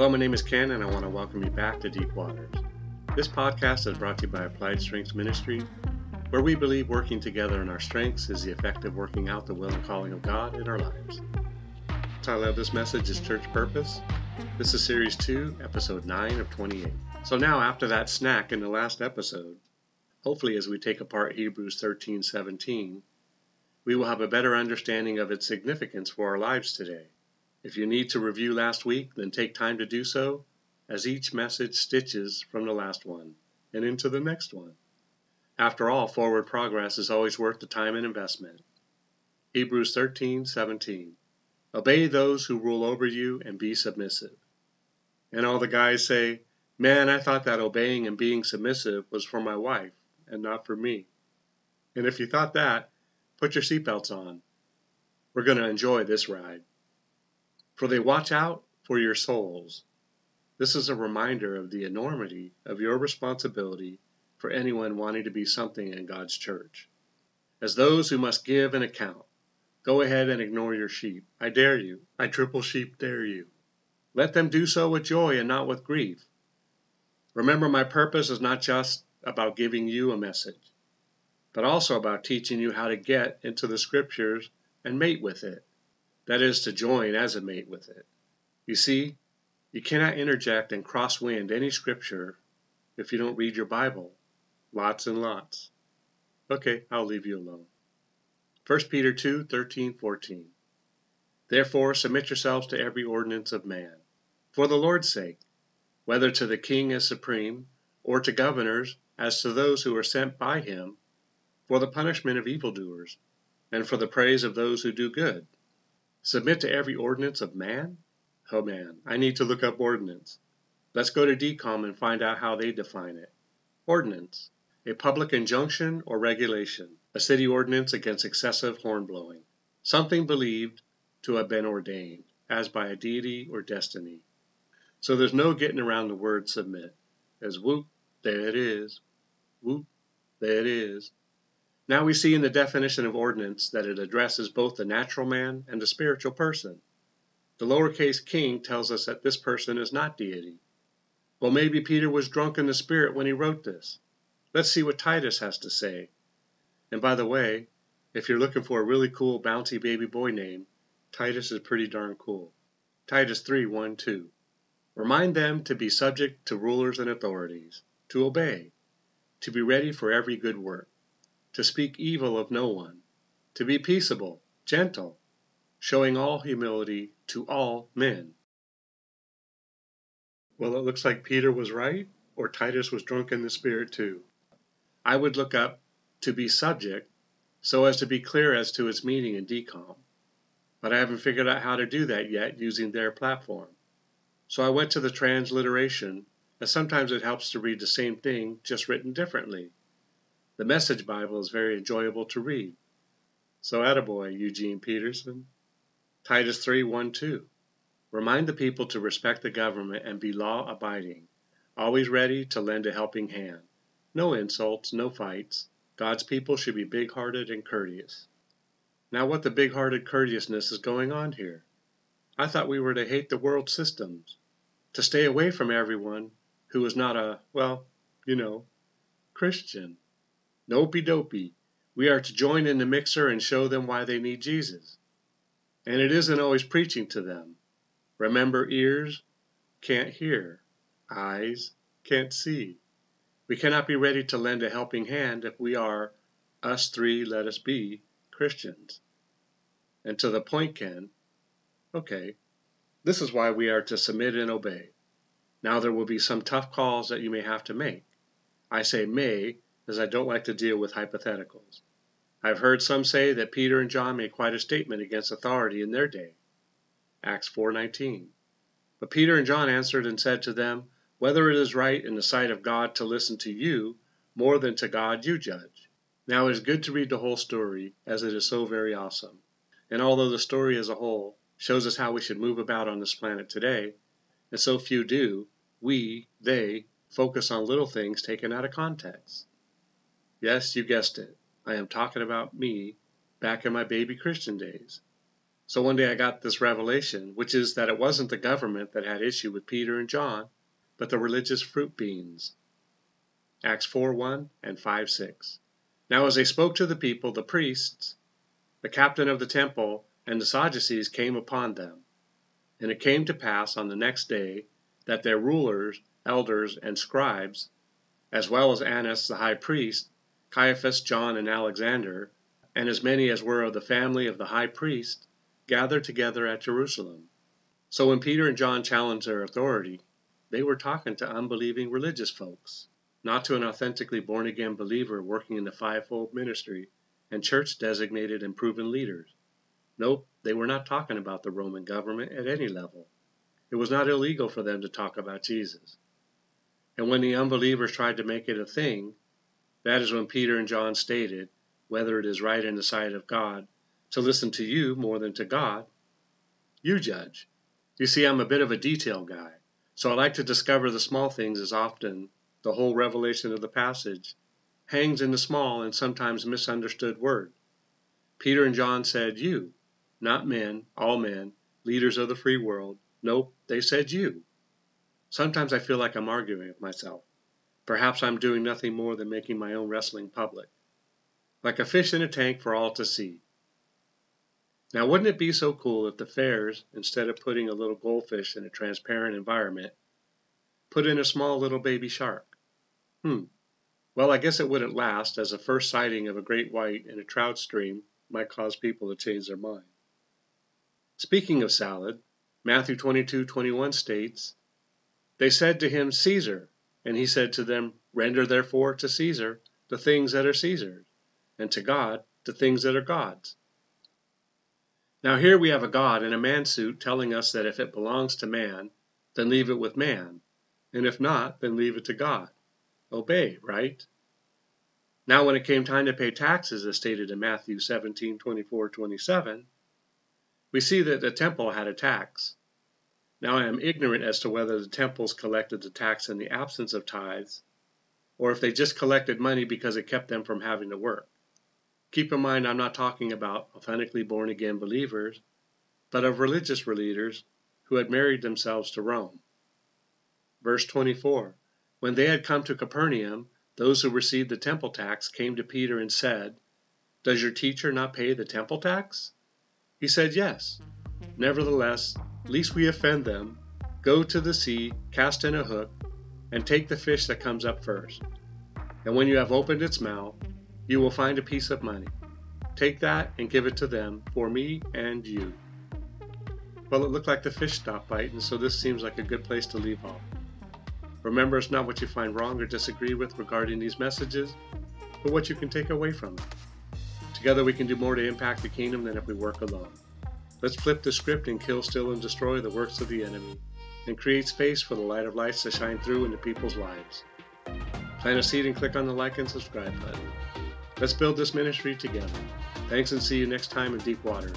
Hello, my name is Ken, and I want to welcome you back to Deep Waters. This podcast is brought to you by Applied Strengths Ministry, where we believe working together in our strengths is the effective working out the will and calling of God in our lives. The title of this message is Church Purpose. This is Series 2, Episode 9 of 28. So now, after that snack in the last episode, hopefully as we take apart Hebrews 13 17, we will have a better understanding of its significance for our lives today. If you need to review last week, then take time to do so, as each message stitches from the last one and into the next one. After all, forward progress is always worth the time and investment. Hebrews 13:17. Obey those who rule over you and be submissive. And all the guys say, Man, I thought that obeying and being submissive was for my wife and not for me. And if you thought that, put your seatbelts on. We're going to enjoy this ride for they watch out for your souls. This is a reminder of the enormity of your responsibility for anyone wanting to be something in God's church. As those who must give an account, go ahead and ignore your sheep. I dare you. I triple sheep dare you. Let them do so with joy and not with grief. Remember, my purpose is not just about giving you a message, but also about teaching you how to get into the scriptures and mate with it that is, to join as a mate with it. You see, you cannot interject and crosswind any scripture if you don't read your Bible. Lots and lots. Okay, I'll leave you alone. 1 Peter 2 13 14. Therefore, submit yourselves to every ordinance of man, for the Lord's sake, whether to the king as supreme, or to governors as to those who are sent by him, for the punishment of evildoers, and for the praise of those who do good Submit to every ordinance of man? Oh man, I need to look up ordinance. Let's go to DCOM and find out how they define it. Ordinance. A public injunction or regulation. A city ordinance against excessive horn blowing. Something believed to have been ordained, as by a deity or destiny. So there's no getting around the word submit. As whoop, there it is. Whoop, there it is. Now we see in the definition of ordinance that it addresses both the natural man and the spiritual person. The lowercase king tells us that this person is not deity. Well, maybe Peter was drunk in the spirit when he wrote this. Let's see what Titus has to say. And by the way, if you're looking for a really cool, bouncy baby boy name, Titus is pretty darn cool. Titus 3 1 2. Remind them to be subject to rulers and authorities, to obey, to be ready for every good work to speak evil of no one, to be peaceable, gentle, showing all humility to all men. Well, it looks like Peter was right, or Titus was drunk in the spirit too. I would look up to be subject so as to be clear as to its meaning in DCOM, but I haven't figured out how to do that yet using their platform. So I went to the transliteration, as sometimes it helps to read the same thing just written differently. The Message Bible is very enjoyable to read. So attaboy, Eugene Peterson. Titus 3 1 2. Remind the people to respect the government and be law abiding, always ready to lend a helping hand. No insults, no fights. God's people should be big hearted and courteous. Now, what the big hearted courteousness is going on here? I thought we were to hate the world systems, to stay away from everyone who is not a, well, you know, Christian. Nopey dopey. We are to join in the mixer and show them why they need Jesus. And it isn't always preaching to them. Remember, ears can't hear, eyes can't see. We cannot be ready to lend a helping hand if we are, us three let us be, Christians. And to the point, Ken, okay, this is why we are to submit and obey. Now there will be some tough calls that you may have to make. I say may as I don't like to deal with hypotheticals. I've heard some say that Peter and John made quite a statement against authority in their day. Acts 4:19. But Peter and John answered and said to them, Whether it is right in the sight of God to listen to you more than to God you judge. Now it is good to read the whole story, as it is so very awesome. And although the story as a whole shows us how we should move about on this planet today, and so few do, we, they, focus on little things taken out of context. Yes, you guessed it. I am talking about me back in my baby Christian days. So one day I got this revelation, which is that it wasn't the government that had issue with Peter and John, but the religious fruit beans. Acts 4 1 and 5 6. Now, as they spoke to the people, the priests, the captain of the temple, and the Sadducees came upon them. And it came to pass on the next day that their rulers, elders, and scribes, as well as Annas the high priest, Caiaphas, John, and Alexander, and as many as were of the family of the high priest, gathered together at Jerusalem. So when Peter and John challenged their authority, they were talking to unbelieving religious folks, not to an authentically born again believer working in the fivefold ministry and church designated and proven leaders. Nope, they were not talking about the Roman government at any level. It was not illegal for them to talk about Jesus. And when the unbelievers tried to make it a thing, that is when Peter and John stated, whether it is right in the sight of God to listen to you more than to God, you judge. You see, I'm a bit of a detail guy, so I like to discover the small things as often the whole revelation of the passage hangs in the small and sometimes misunderstood word. Peter and John said you, not men, all men, leaders of the free world. Nope, they said you. Sometimes I feel like I'm arguing with myself. Perhaps I'm doing nothing more than making my own wrestling public. Like a fish in a tank for all to see. Now, wouldn't it be so cool if the fairs, instead of putting a little goldfish in a transparent environment, put in a small little baby shark? Hmm. Well, I guess it wouldn't last, as a first sighting of a great white in a trout stream might cause people to change their mind. Speaking of salad, Matthew 22:21 states, They said to him, Caesar. And he said to them, Render therefore to Caesar the things that are Caesar's, and to God the things that are God's. Now here we have a God in a man suit telling us that if it belongs to man, then leave it with man, and if not, then leave it to God. Obey, right? Now when it came time to pay taxes, as stated in Matthew 17, 24, 27, we see that the temple had a tax. Now I am ignorant as to whether the temples collected the tax in the absence of tithes, or if they just collected money because it kept them from having to work. Keep in mind, I'm not talking about authentically born again believers, but of religious leaders who had married themselves to Rome. Verse 24 When they had come to Capernaum, those who received the temple tax came to Peter and said, Does your teacher not pay the temple tax? He said, Yes. Nevertheless, lest we offend them, go to the sea, cast in a hook, and take the fish that comes up first. And when you have opened its mouth, you will find a piece of money. Take that and give it to them for me and you. Well, it looked like the fish stopped biting, so this seems like a good place to leave off. Remember, it's not what you find wrong or disagree with regarding these messages, but what you can take away from them. Together, we can do more to impact the kingdom than if we work alone. Let's flip the script and kill, steal, and destroy the works of the enemy, and create space for the light of lights to shine through into people's lives. Plant a seed and click on the like and subscribe button. Let's build this ministry together. Thanks and see you next time in Deep Waters.